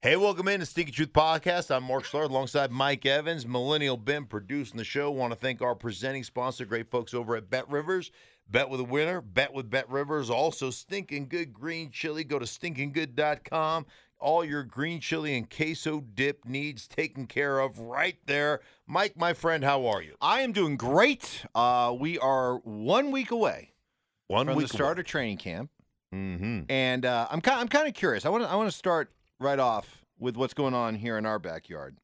Hey, welcome in to Stinky Truth Podcast. I'm Mark Schlereth alongside Mike Evans, Millennial Ben producing the show. Want to thank our presenting sponsor, great folks over at Bet Rivers. Bet with a winner, bet with Bet Rivers. Also, Stinking Good Green Chili. Go to stinkinggood.com. All your green chili and queso dip needs taken care of right there. Mike, my friend, how are you? I am doing great. Uh, we are one week away One from week the start of training camp, Mm-hmm. and uh, I'm kind I'm kind of curious. I want to I want to start right off with what's going on here in our backyard.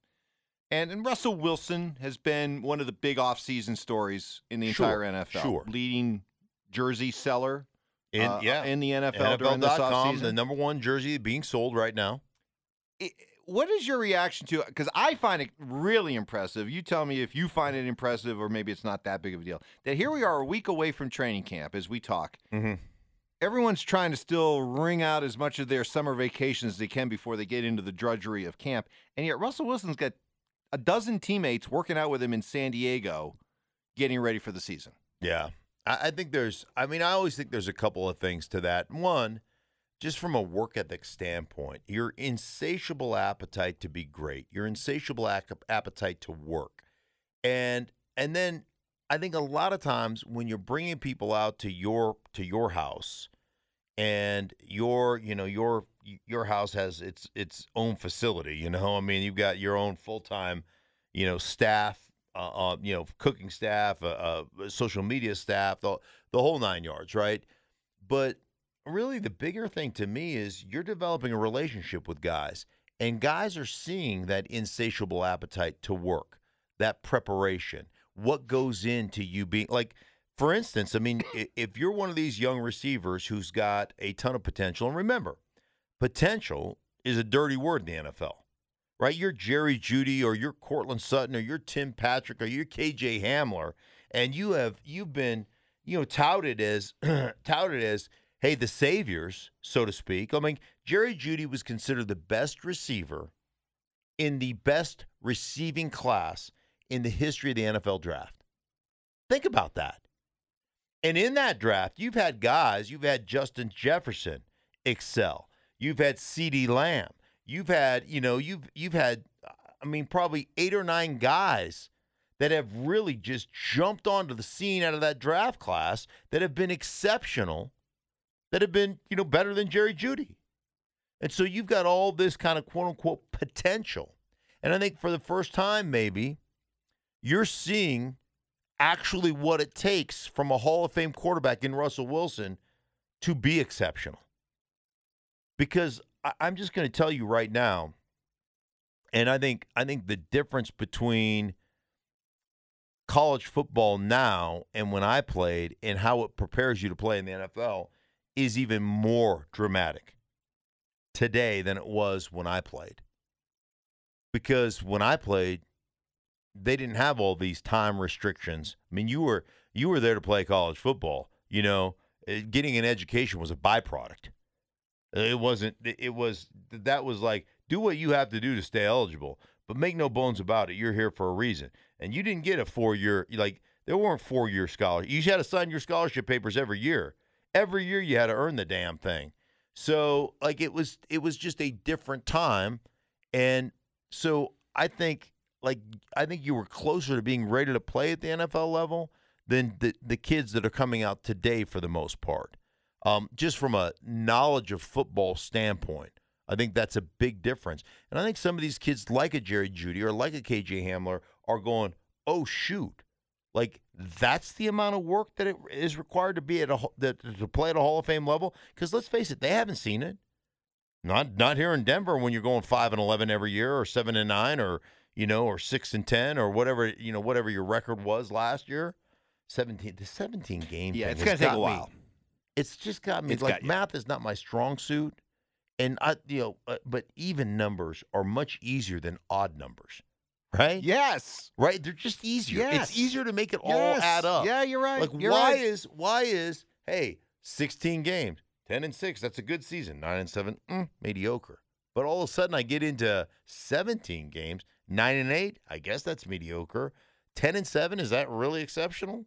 And, and Russell Wilson has been one of the big offseason stories in the Sure, entire NFL. sure. Leading jersey seller In, uh, yeah. in the NFL during this NFL.com, offseason. the number one jersey being sold right now. I- what is your reaction to it? because i find it really impressive you tell me if you find it impressive or maybe it's not that big of a deal that here we are a week away from training camp as we talk Mm-hmm. Everyone's trying to still wring out as much of their summer vacation as they can before they get into the drudgery of camp and yet russell wilson's got a dozen teammates working out with him in san diego getting ready for the season Yeah. I, I think there's, I mean, I always think there's a couple of things to that. One, just from a work ethic standpoint, your insatiable appetite to be great, your insatiable appetite to work. And, and then I think a lot of times when you're bringing people out to your, to your house and your, you know, your, your house has its, its own facility, you know, I mean, you've got your own full-time, you know, staff, uh, uh, you know, cooking staff, uh, uh, social media staff, the the whole nine yards, right? But really, the bigger thing to me is you're developing a relationship with guys, and guys are seeing that insatiable appetite to work, that preparation, what goes into you being like. For instance, I mean, if you're one of these young receivers who's got a ton of potential, and remember, potential is a dirty word in the NFL right? You're Jerry Jeudy or you're Courtland Sutton or you're Tim Patrick or you're KJ Hamler, and you have you've been you know touted as touted as hey the saviors so to speak. I mean Jerry Jeudy was considered the best receiver in the best receiving class in the history of the NFL draft. Think about that. And in that draft, you've had guys, you've had Justin Jefferson excel. You've had CeeDee Lamb. You've had, you know, you've you've had I mean probably 8 or 9 guys that have really just jumped onto the scene out of that draft class that have been exceptional, that have been, you know, better than Jerry Jeudy. And so you've got all this kind of quote unquote potential. And I think for the first time, maybe, you're seeing actually what it takes from a Hall of Fame quarterback in Russell Wilson to be exceptional. Because I, I'm just going to tell you right now, and I think I think the difference between college football now and when I played and how it prepares you to play in the NFL is even more dramatic today than it was when I played. Because when I played, they didn't have all these time restrictions. I mean, you were you were there to play college football. You know, Uh, getting an education was a byproduct. It wasn't. It was that was like do what you have to do to stay eligible, but make no bones about it. You're here for a reason, and you didn't get a four year like there weren't four year scholarships. You had to sign your scholarship papers every year. Every year you had to earn the damn thing. So like it was it was just a different time, and so I think like I think you were closer to being ready to play at the NFL level than the the kids that are coming out today for the most part. Um, just from a knowledge of football standpoint, I think that's a big difference. And I think some of these kids, like a Jerry Jeudy or like a KJ Hamler, are going, "Oh shoot, like that's the amount of work that it is required to be at a that to play at a Hall of Fame level." Because let's face it, they haven't seen it. Not not here in Denver when you're going five and eleven every year, or seven and nine, or you know, or six and ten, or whatever you know, whatever your record was last year. Seventeen, the seventeen game. Yeah, it's gonna take a got me- while. it's just got me It's like got math is not my strong suit, and I you know, uh, but even numbers are much easier than odd numbers, right? yes right. They're just easier. Yes. It's easier to make it all add up. yeah you're right Like You're why right. is why is hey sixteen games, ten and six? That's a good season. Nine and seven, mm, mediocre. But all of a sudden, I get into seventeen games, nine and eight. I guess that's mediocre. Ten and seven is that really exceptional?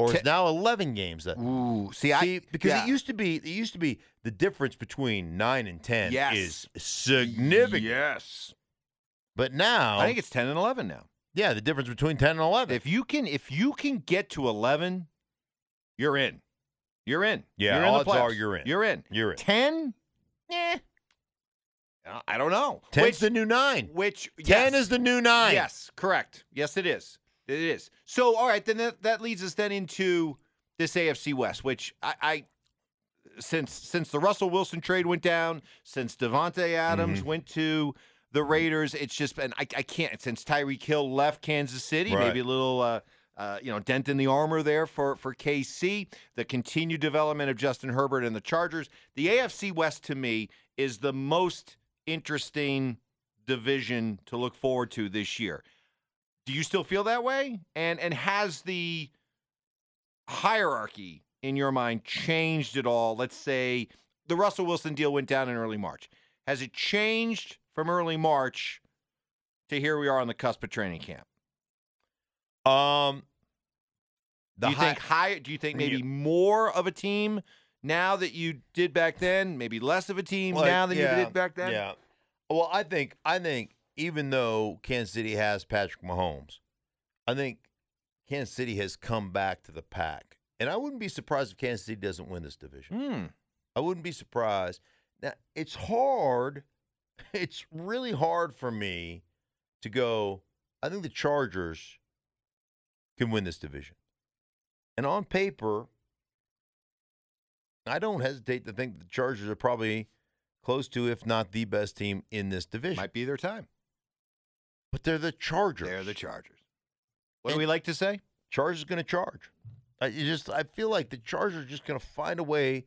or is now 11 games. That, Ooh, see, I because yeah. it used to be, it used to be the difference between nine and ten Yes. is significant. Yes, But now, I think it's ten and eleven now. yeah, the difference between ten and eleven. If you can, if you can get to eleven, you're in. You're in. Yeah, you're in odds are you're in. You're in. You're in. Ten? Eh. I don't know. Ten's which, the new nine. which Ten yes. is the new nine. Yes, correct. Yes, it is. It is. So, all right, then that, that leads us then into this AFC West, which I, I since since the Russell Wilson trade went down, since Davante Adams Mm-hmm. went to the Raiders, it's just been I, I can't since Tyreek Hill left Kansas City, Right. maybe a little uh, uh, you know dent in the armor there for for KC. The continued development of Justin Herbert and the Chargers. The AFC West to me is the most interesting division to look forward to this year. Do you still feel that way? And and has the hierarchy in your mind changed at all? Let's say the Russell Wilson deal went down in early March. Has it changed from early March to here we are on the cusp of training camp? Um. The do you high- think higher? Do you think maybe more of a team now that you did back then? Maybe less of a team Like, now than yeah, you did back then? Yeah. Well, I think I think even though Kansas City has Patrick Mahomes, I think Kansas City has come back to the pack, and I wouldn't be surprised if Kansas City doesn't win this division. Hmm. I wouldn't be surprised. Now it's hard. It's really hard for me to go. I think the Chargers can win this division, and on paper, I don't hesitate to think the Chargers are probably close to, if not the best team in this division. Might be their time. but they're the Chargers. They're the Chargers. What do we like to say? Chargers going to charge. I just I feel like the Chargers are just going to find a way.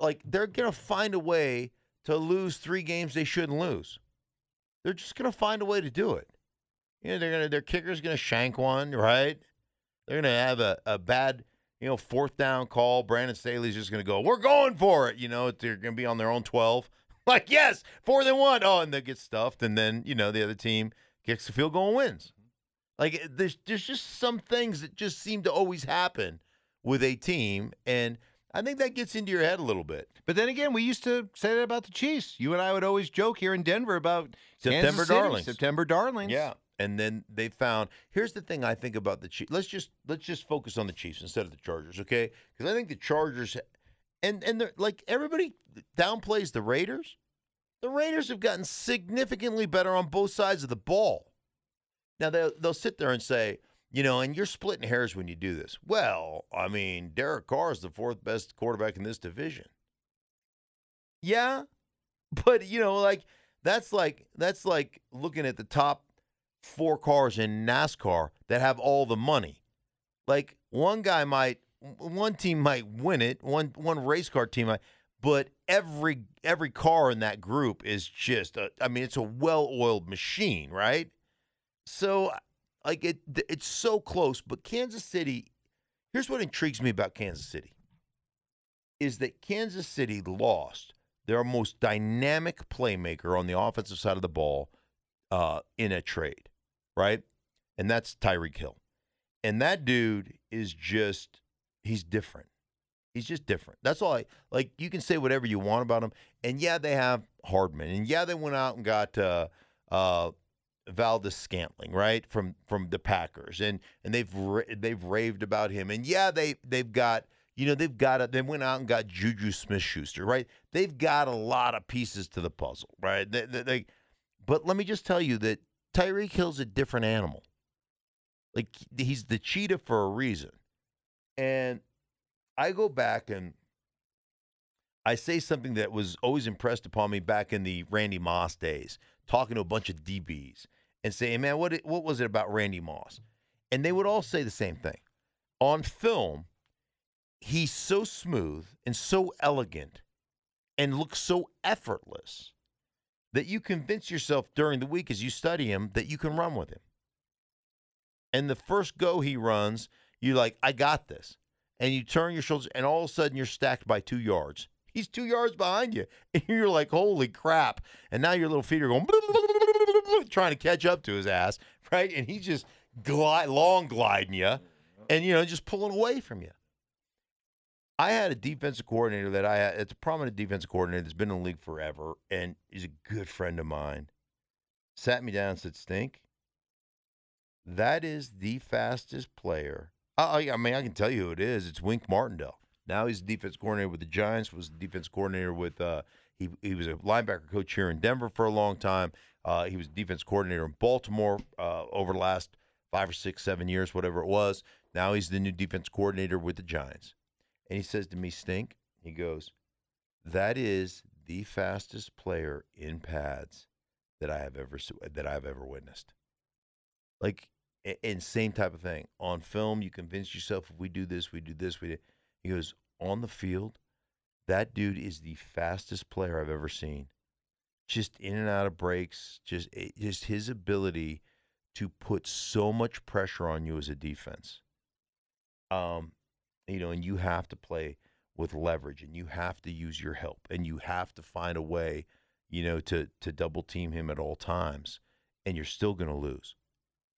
Like they're going to find a way to lose three games they shouldn't lose. They're just going to find a way to do it. You know, they're going to their kicker's going to shank one, right? They're going to have a, a bad, you know, fourth down call. Brandon Staley's just going to go, "We're going for it." You know, they're going to be on their own 12. Like, "Yes, fourth and one." Oh, and they get stuffed and then, you know, the other team kicks the field goal and wins. Like eh, there's there's just some things that just seem to always happen with a team, and I think that gets into your head a little bit. But then again, we used to say that about the Chiefs. You and I would always joke here in Denver about September City, darlings. September darlings. And then they found. Here's the thing I think about the Chiefs. Let's just let's just focus on the Chiefs instead of the Chargers, okay? Because I think the Chargers, and and they're like everybody downplays the Raiders. The Raiders have gotten significantly better on both sides of the ball. Now they'll they'll sit there and say, you know, and you're splitting hairs when you do this. Well, I mean, Derek Carr is the fourth best quarterback in this division. Yeah, but you know, like that's like that's like looking at the top four cars in NASCAR that have all the money. Like one guy might, one team might win it, one one race car team might, but every every car in that group is just, a, I mean, it's a well-oiled machine, right? So, like it, it's so close. But Kansas City, here's what intrigues me about Kansas City, is that Kansas City lost their most dynamic playmaker on the offensive side of the ball uh, in a trade, right? And that's Tyreek Hill. And that dude is just, he's different. He's just different. That's all I like. You can say whatever you want about him. And yeah, they have Hardman. And yeah, they went out and got uh, uh, Valdes-Scantling, right from from the Packers, and and they've they've raved about him. And yeah, they they've got you know they've got a, they went out and got Juju Smith Schuster, right? They've got a lot of pieces to the puzzle, right? They, they, they- but let me just tell you that Tyreek Hill's a different animal. Like he's the cheetah for a reason, and I go back and I say something that was always impressed upon me back in the Randy Moss days, talking to a bunch of DBs and saying, "Man, what what was it about Randy Moss?" And they would all say the same thing. On film, he's so smooth and so elegant and looks so effortless that you convince yourself during the week as you study him that you can run with him. And the first go he runs, you're like, I got this. And you turn your shoulders, and all of a sudden you're stacked by two yards. He's two yards behind you. And you're like, holy crap. And now your little feet are going, trying to catch up to his ass, right? And he's just glide, long gliding you. and you know just pulling away from you. I had a defensive coordinator that I had, it's a prominent defensive coordinator that's been in the league forever and he's a good friend of mine. Sat me down and said, Stink, that is the fastest player. I, I mean, I can tell you who it is. It's Wink Martindale. Now he's the defense coordinator with the Giants, was the defense coordinator with, uh, he, he was a linebacker coach here in Denver for a long time. Uh, he was defense coordinator in Baltimore uh, over the last five or six, seven years, whatever it was. Now he's the new defense coordinator with the Giants. And he says to me, Stink, he goes, that is the fastest player in pads that I have ever that I've ever witnessed. Like and insane type of thing. On film, you convince yourself if we do this, we do this, we do. He goes, on the field, that dude is the fastest player I've ever seen. Just in and out of breaks, just eh, just his ability to put so much pressure on you as a defense. Um, you know, and you have to play with leverage and you have to use your help and you have to find a way, you know, to to double team him at all times and you're still going to lose.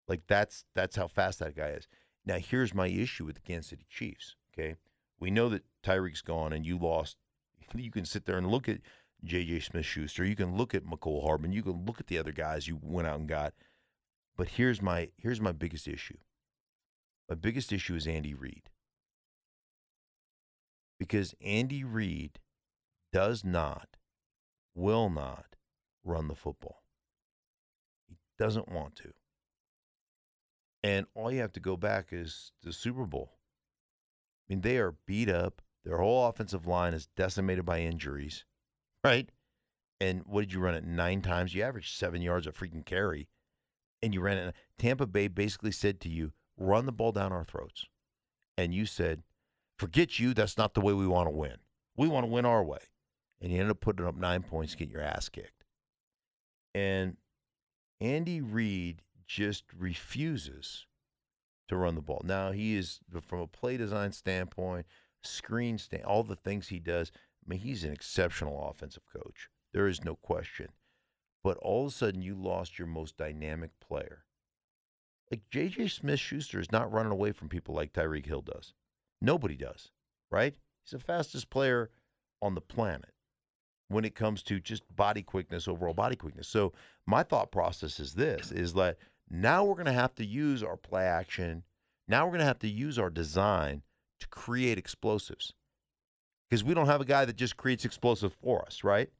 Like that's that's how fast that guy is. Now here's my issue with the Kansas City Chiefs, okay? We know that Tyreek's gone and you lost you can sit there and look at JJ Smith Schuster, you can look at Mecole Hardman, you can look at the other guys you went out and got. But here's my here's my biggest issue. My biggest issue is Andy Reid because Andy Reid does not, will not run the football. He doesn't want to. And all you have to go back is the Super Bowl. I mean, they are beat up. Their whole offensive line is decimated by injuries, right? And what did you run it nine times? You averaged seven yards a freaking carry, and you ran it. Tampa Bay basically said to you, "Run the ball down our throats," and you said, Forget you. That's not the way we want to win. We want to win our way. And you end up putting up nine points, getting your ass kicked. And Andy Reid just refuses to run the ball. Now he is from a play design standpoint, screen stand, all the things he does. I mean, he's an exceptional offensive coach. There is no question. But all of a sudden, you lost your most dynamic player. Like J.J. Smith Schuster is not running away from people like Tyreek Hill does. Nobody does, right? He's the fastest player on the planet when it comes to just body quickness, overall body quickness. So my thought process is this is that now we're going to have to use our play action. Now we're going to have to use our design to create explosives because we don't have a guy that just creates explosive for us, right?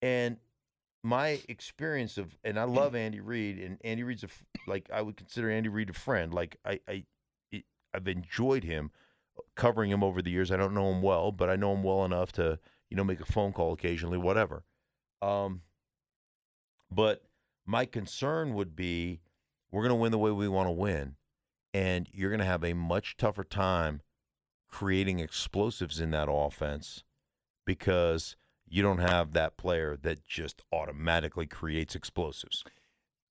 And my experience of, and I love Andy Reid, and Andy Reid's a, like, I would consider Andy Reid a friend. Like, I, I, I've enjoyed him covering him over the years. I don't know him well, but I know him well enough to you know make a phone call occasionally, whatever. Um, but my concern would be we're going to win the way we want to win, and you're going to have a much tougher time creating explosives in that offense because you don't have that player that just automatically creates explosives.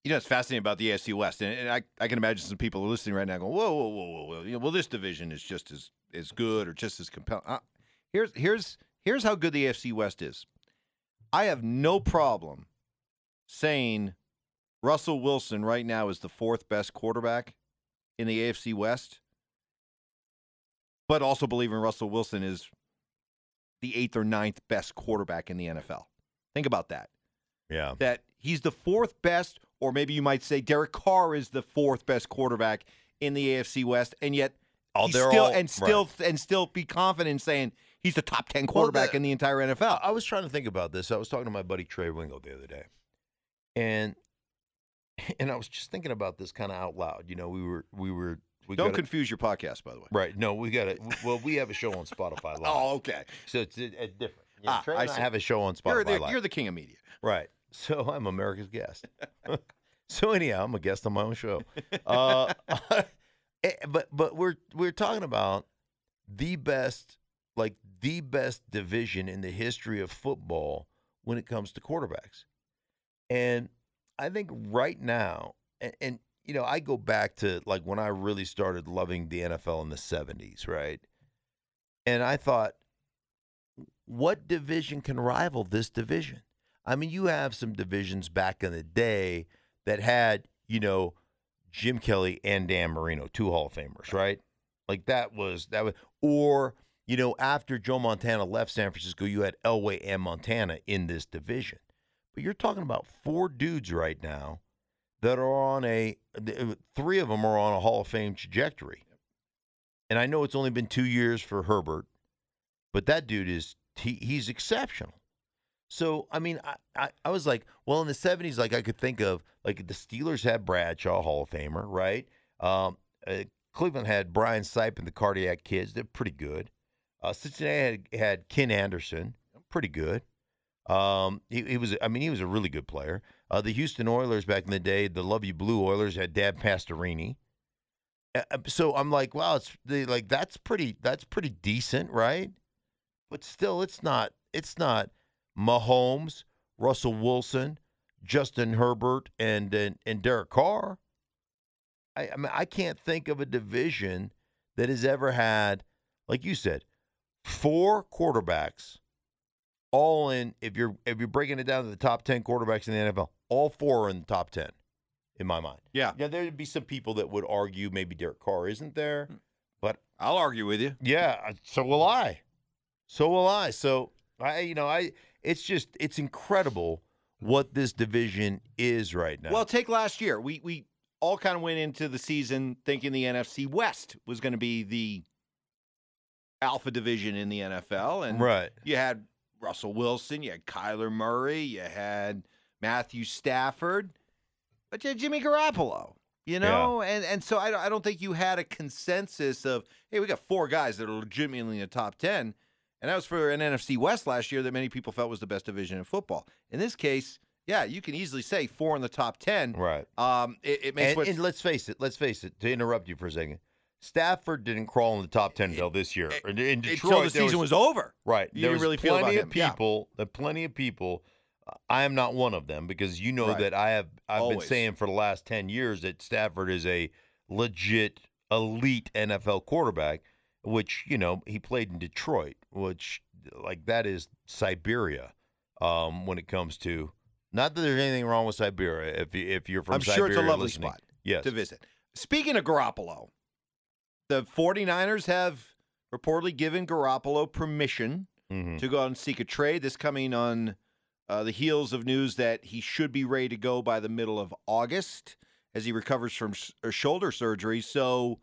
You know, it's fascinating about the AFC West, and, and I, I can imagine some people are listening right now going, "Whoa, whoa, whoa, whoa, whoa! You know, well, this division is just as as good or just as compelling." Uh, here's here's here's how good the AFC West is. I have no problem saying Russell Wilson right now is the fourth best quarterback in the AFC West, but also believing Russell Wilson is the eighth or ninth best quarterback in the NFL. Think about that. Yeah. That he's the fourth best or maybe you might say Derek Carr is the fourth best quarterback in the AFC West, and yet oh, still all, and still right. and still be confident in saying he's the top ten quarterback well, the, in the entire NFL. I was trying to think about this. I was talking to my buddy Trey Wingo the other day, and and I was just thinking about this kind of out loud. You know, we were we were. We Don't confuse your podcast, by the way. Right? No, we got it. Well, we have a show on Spotify Live. oh, okay. So it's, it's different. ah, Trey I, I have a show on Spotify you're the, You're the king of media, right? So I'm America's guest. So anyhow, I'm a guest on my own show. Uh, eh, but but we're we're talking about the best, like the best division in the history of football when it comes to quarterbacks, and I think right now, and, and you know, I go back to like when I really started loving the NFL in the '70s, right? And I thought, what division can rival this division? I mean, you have some divisions back in the day that had, you know, Jim Kelly and Dan Marino, two Hall of Famers, right? Like that was that was or you know, after Joe Montana left San Francisco, you had Elway and Montana in this division. But you're talking about four dudes right now that are on a uh, three of them are on a Hall of Fame trajectory. And I know it's only been 2 years for Herbert, but that dude is he, he's exceptional. So I mean, I, I, I was like, well, in the '70s, like I could think of like the Steelers had Bradshaw, Hall of Famer, right? Um, uh, Cleveland had Brian Sipe and the Cardiac Kids. They're pretty good. Uh, Cincinnati had, had Ken Anderson, pretty good. Um, he, he, was, I mean, he was a really good player. Uh, the Houston Oilers back in the day, the Love You Blue Oilers had Dan Pastorini. Uh, uh so I'm like, wow, it's the, like that's pretty, that's pretty decent, right? But still, it's not, it's not Mahomes, Russell Wilson, Justin Herbert, and and, and Derek Carr. I, I mean, I can't think of a division that has ever had, like you said, four quarterbacks, all in. If you're if you're breaking it down to the top ten quarterbacks in the NFL, all four are in the top ten, in my mind. Yeah, yeah. There'd be some people that would argue maybe Derek Carr isn't there, hmm. but I'll argue with you. Yeah, so will I. So will I. So I, you know, I. It's just it's incredible what this division is right now. Well, take last year. We we all kind of went into the season thinking the NFC West was going to be the alpha division in the NFL. And right. you had Russell Wilson, you had Kyler Murray, you had Matthew Stafford, but you had Jimmy Garoppolo. You know, yeah. and and so I, I don't think you had a consensus of hey we got four guys that are legitimately in the top ten, and that was for an NFC West last year that many people felt was the best division in football. In this case, yeah, you can easily say four in the top ten. Right. Um, it, it makes. And, and, let's face it. Let's face it. To interrupt you for a second, Stafford didn't crawl in the top ten until this year. In, in Detroit, until the season was, was, over. Right. You there was really plenty feel about of people. Yeah. plenty of people. Uh, I am not one of them because you know right. that I have. I've Always. been saying for the last ten years that Stafford is a legit elite NFL quarterback. Which you know he played in Detroit, which like that is Siberia um, when it comes to. Not that there's anything wrong with Siberia. If you, if you're from I'm Siberia, sure it's a lovely listening. spot yes. to visit. Speaking of Garoppolo, the 49ers have reportedly given Garoppolo permission mm-hmm. to go out and seek a trade. This coming on uh, the heels of news that he should be ready to go by the middle of August as he recovers from sh- shoulder surgery. So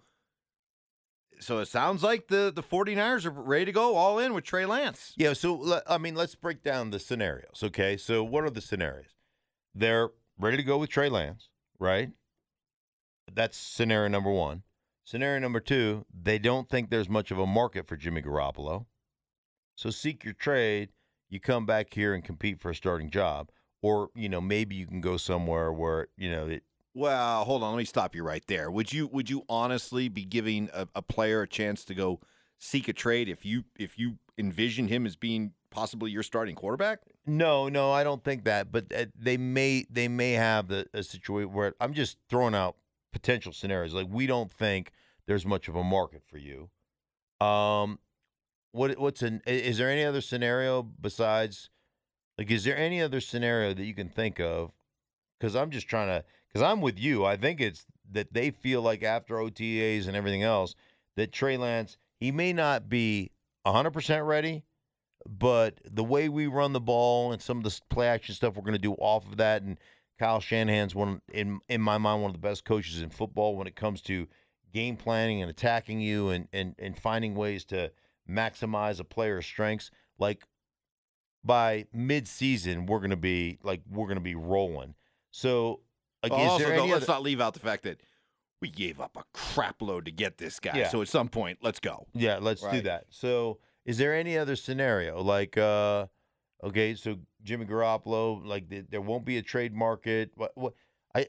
so it sounds like the the 49ers are ready to go all in with Trey Lance. Yeah, so I mean, let's break down the scenarios, okay? So what are the scenarios? They're ready to go with Trey Lance, right? That's scenario number 1. Scenario number 2, they don't think there's much of a market for Jimmy Garoppolo. So seek your trade, you come back here and compete for a starting job or, you know, maybe you can go somewhere where, you know, it, well, hold on. Let me stop you right there. Would you would you honestly be giving a, a player a chance to go seek a trade if you if you envision him as being possibly your starting quarterback? No, no, I don't think that. But uh, they may they may have the a situation where I'm just throwing out potential scenarios. Like we don't think there's much of a market for you. Um, what what's an is there any other scenario besides like is there any other scenario that you can think of? Because I'm just trying to because I'm with you. I think it's that they feel like after OTAs and everything else that Trey Lance he may not be 100% ready, but the way we run the ball and some of the play action stuff we're going to do off of that and Kyle Shanahan's one in in my mind one of the best coaches in football when it comes to game planning and attacking you and and and finding ways to maximize a player's strengths like by mid-season we're going to be like we're going to be rolling. So like, well, also, though, let's not leave out the fact that we gave up a crap load to get this guy. Yeah. So at some point, let's go. Yeah, let's right. do that. So is there any other scenario like uh okay, so Jimmy Garoppolo, like there won't be a trade market. What what I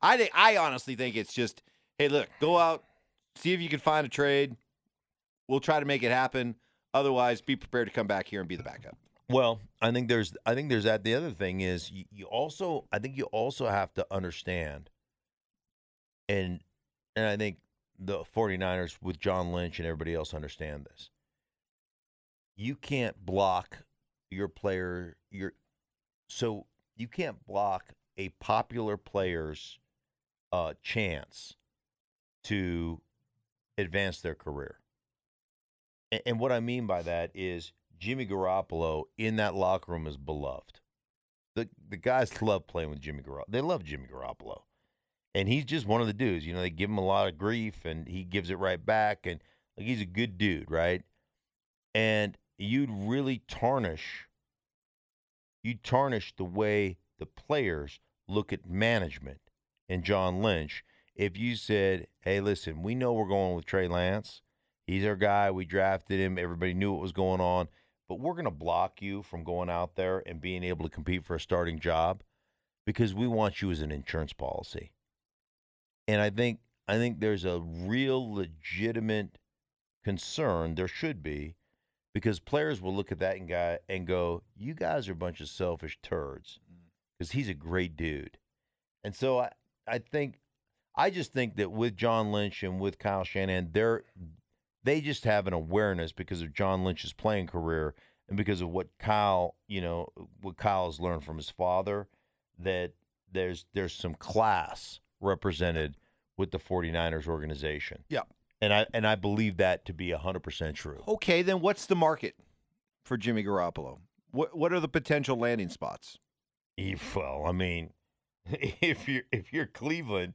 I think I honestly think it's just hey, look, go out, see if you can find a trade. We'll try to make it happen. Otherwise, be prepared to come back here and be the backup. Well, I think there's I think there's that. The other thing is you, you also I think you also have to understand and and I think the 49ers with John Lynch and everybody else understand this. You can't block your player your so you can't block a popular player's uh, chance to advance their career. And, and what I mean by that is Jimmy Garoppolo in that locker room is beloved. The the guys love playing with Jimmy Garoppolo. They love Jimmy Garoppolo. And he's just one of the dudes. You know, they give him a lot of grief and he gives it right back. And like he's a good dude, right? And you'd really tarnish you tarnish the way the players look at management and John Lynch if you said, "Hey, listen, we know we're going with Trey Lance. He's our guy. We drafted him. Everybody knew what was going on, but we're going to block you from going out there and being able to compete for a starting job because we want you as an insurance policy." And I think I think there's a real legitimate concern there should be because players will look at that and guy and go, "You guys are a bunch of selfish turds," mm. because he's a great dude. And so I, I think, I just think that with John Lynch and with Kyle Shanahan, they're they just have an awareness because of John Lynch's playing career and because of what Kyle, you know, what Kyle has learned from his father, that there's there's some class represented with the 49ers organization. Yeah. And I and I believe that to be 100% true. Okay, then what's the market for Jimmy Garoppolo? What what are the potential landing spots? If- Well, I mean, if you're if you're Cleveland,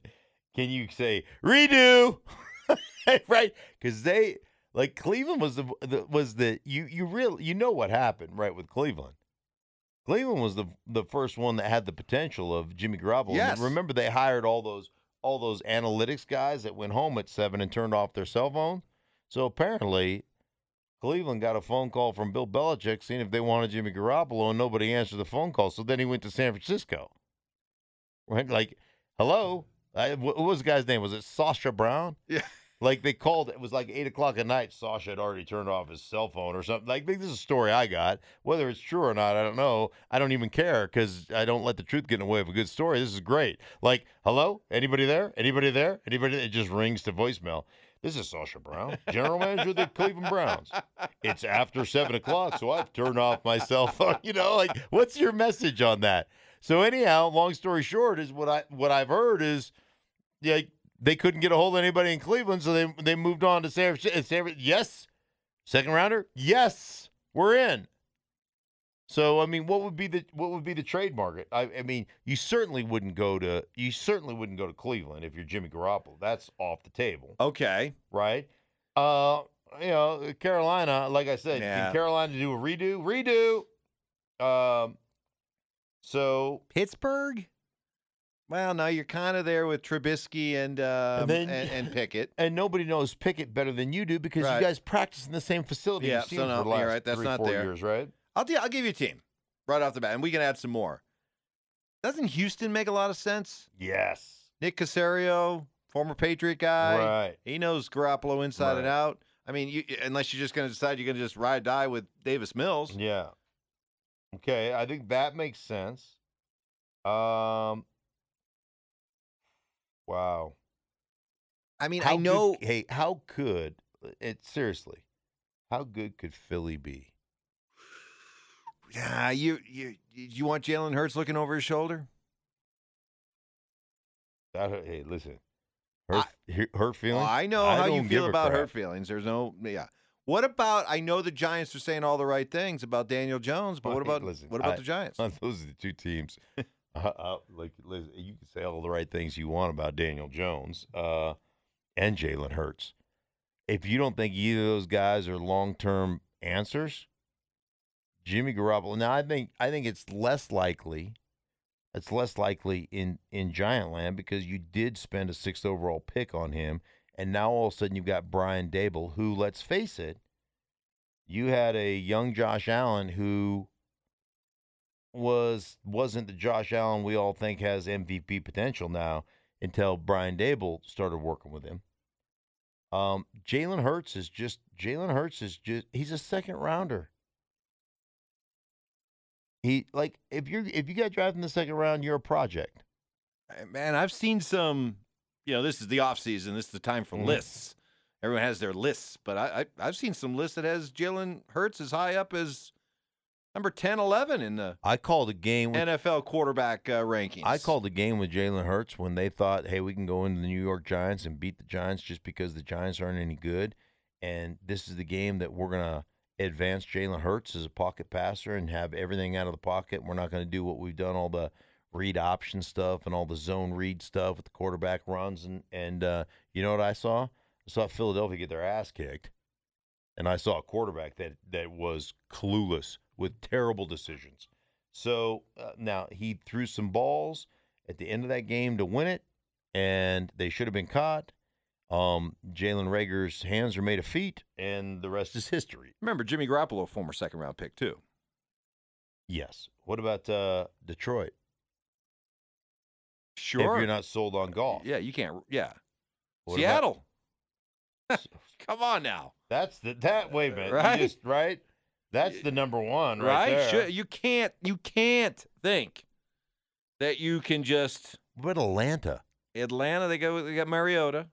can you say redo? right? Because they like Cleveland was the, the was the you you real you know what happened right with Cleveland. Cleveland was the the first one that had the potential of Jimmy Garoppolo. Yes. Remember they hired all those all those analytics guys that went home at seven and turned off their cell phone. So apparently, Cleveland got a phone call from Bill Belichick seeing if they wanted Jimmy Garoppolo, and nobody answered the phone call. So then he went to San Francisco. Right? Like, hello, I, what was the guy's name? Was it Sashi Brown? Yeah. Like they called. It was like eight o'clock at night. Sashi had already turned off his cell phone or something. Like this is a story I got. Whether it's true or not, I don't know. I don't even care because I don't let the truth get in the way of a good story. This is great. Like, hello, anybody there? Anybody there? Anybody? It just rings to voicemail. This is Sashi Brown, general manager of the Cleveland Browns. It's after seven o'clock, so I've turned off my cell phone. You know, like, what's your message on that? So anyhow, long story short, is what I what I've heard is, yeah, they couldn't get a hold of anybody in Cleveland, so they they moved on to San Francisco. Yes, second rounder. Yes, we're in. So I mean, what would be the what would be the trade market? I, I mean, you certainly wouldn't go to you certainly wouldn't go to Cleveland if you're Jimmy Garoppolo. That's off the table, Okay. right? Uh, you know, Carolina, like I said, Yeah. can Carolina do a redo? Redo. Um, so Pittsburgh? Well, no, you're kind of there with Trubisky and um, and, then- and, Pickett. and nobody knows Pickett better than you do because Right. you guys practice in the same facility. Yeah, so no, you're right, that's three, not four there. years, right? I'll t- I'll give you a team right off the bat, and we can add some more. Doesn't Houston make a lot of sense? Yes. Nick Caserio, former Patriot guy, Right. he knows Garoppolo inside and out. I mean, you, unless you're just going to decide you're going to just ride die with Davis Mills. Yeah. Okay, I think that makes sense. Um. Wow. I mean, How I good- know. hey, how could uh, it seriously? How good could Philly be? Yeah, you you you want Jalen Hurts looking over his shoulder? That, hey, listen. her hurt Well, oh, feelings. I know I how you feel about her feelings. There's no yeah. What about? I know the Giants are saying all the right things about Daniel Jones, but what about listen, what about I- the Giants? Those are the two teams. Uh, uh, like, listen, you can say all the right things you want about Daniel Jones uh, and Jalen Hurts. If you don't think either of those guys are long-term answers, Jimmy Garoppolo. Now, I think I think it's less likely. It's less likely in in Giant Land because you did spend a sixth overall pick on him, and now all of a sudden you've got Brian Daboll, who, let's face it, you had a young Josh Allen who was wasn't the Josh Allen we all think has MVP potential now until Brian Daboll started working with him. Um, Jalen Hurts is just Jalen Hurts is just he's a second rounder. He like if you're if you got drafted in the second round, you're a project. Man, I've seen some. You know, this is the off season. This is the time for Mhm. lists. Everyone has their lists, but I, I I've seen some lists that has Jalen Hurts as high up as Number 10, 11 in the I called a game with NFL quarterback uh, rankings. I called a game with Jalen Hurts when they thought, hey, we can go into the New York Giants and beat the Giants just because the Giants aren't any good. And this is the game that we're going to advance Jalen Hurts as a pocket passer and have everything out of the pocket. We're not going to do what we've done, all the read option stuff and all the zone read stuff with the quarterback runs. And, and uh, you know what I saw? I saw Philadelphia get their ass kicked. And I saw a quarterback that, that was clueless with terrible decisions. So uh, now he threw some balls at the end of that game to win it, and they should have been caught. Um, Jalen Reagor's hands are made of feet, and the rest is history. Remember, Jimmy Garoppolo, former second round pick, too. Yes. What about uh, Detroit? Sure. If you're not sold on Goff. Yeah, you can't. Yeah. What Seattle. Come on now. that's the that. Wait a minute. You Right? just- right. That's the number one, right, Right? Sure. You can't. You can't think that you can just What about Atlanta? Atlanta. They go. They got Mariota.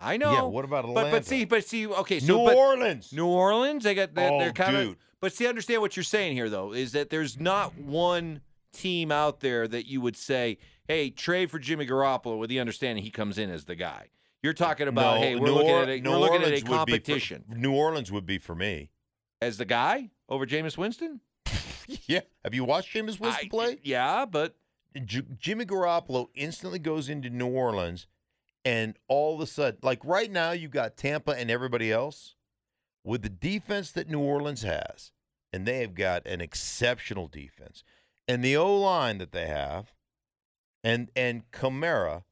I know. Yeah. What about Atlanta? but but see but see okay. So New but Orleans. New Orleans. They got. They're, oh, they're kind of. dude. But see, understand what you're saying here, though, is that there's not one team out there that you would say, "Hey, trade for Jimmy Garoppolo," with the understanding he comes in as the guy. You're uh, talking about, No, hey, we're New looking Or- at a, New we're looking at a would be for- competition New Orleans would be for me. as the guy over Jameis Winston. yeah. Have you watched Jameis Winston I- play? Yeah, but J- Jimmy Garoppolo instantly goes into New Orleans, and all of a sudden, like right now, you've got Tampa and everybody else with the defense that New Orleans has, and they have got an exceptional defense, and the O line that they have, and and Kamara.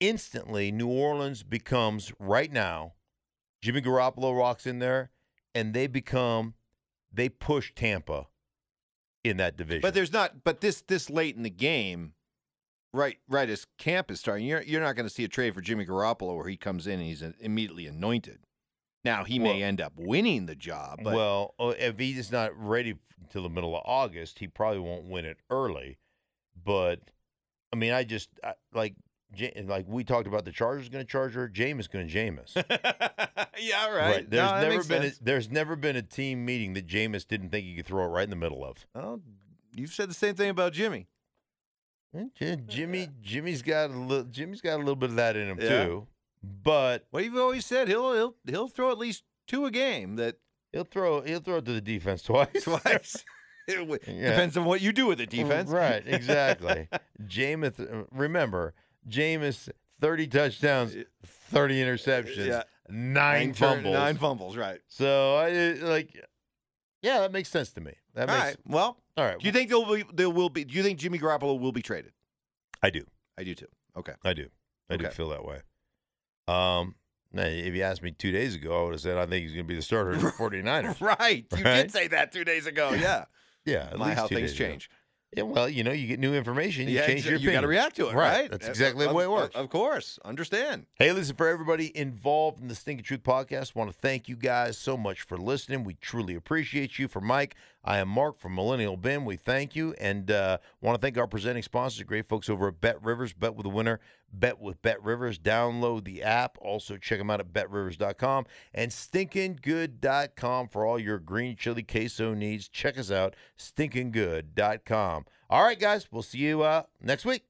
Instantly, New Orleans becomes right now. Jimmy Garoppolo rocks in there, and they become, they push Tampa in that division. but there's not. But this this late in the game, right right as camp is starting, you're you're not going to see a trade for Jimmy Garoppolo where he comes in and he's immediately anointed. Now he may Well- end up winning the job, but well, uh, if he's not ready until the middle of August, he probably won't win it early. But I mean, I just I, like like we talked about the Chargers going to charge her. Jameis going to Jameis. yeah, right. There's No, never makes been a, there's never been a team meeting that Jameis didn't think he could throw it right in the middle of. Well, you've said the same thing about Jimmy. Eh, Jimmy Jimmy's got a little Jimmy's got a little bit of that in him Yeah. too. But What you've always said, he'll he'll he'll throw at least two a game. That he'll throw he'll throw it to the defense twice. twice. it w- Yeah. depends on what you do with the defense. Right, exactly. Jameis, uh, remember, Jameis, 30 touchdowns, 30 interceptions, Yeah. nine, turn- fumbles. Nine fumbles. Right. So, I like, yeah, that makes sense to me. That All makes, right. Well, all right. do you think there will be there will be? Do you think Jimmy Garoppolo will be traded? I do. I do too. Okay. I do. I do feel that way. Um, now, if you asked me two days ago, I would have said I think he's going to be the starter of the 49ers. Right. You Right? did say that two days ago. Yeah. Yeah, at My least how things days ago. Change. Yeah, well, you know, you get new information, you change exa- your you got to react to it, Right. right? That's exactly the way it works. Of course, understand. Hey, listen, for everybody involved in the Stinking Truth podcast, want to thank you guys so much for listening. We truly appreciate you. For Mike, I am Mark from Millennial Ben. We thank you and uh, want to thank our presenting sponsors, great folks over at Bet Rivers. Bet with a winner, bet with Bet Rivers. Download the app. Also, check them out at betrivers.com and stinkinggood.com for all your green chili queso needs. Check us out, stinkinggood.com. All right, guys, we'll see you uh, next week.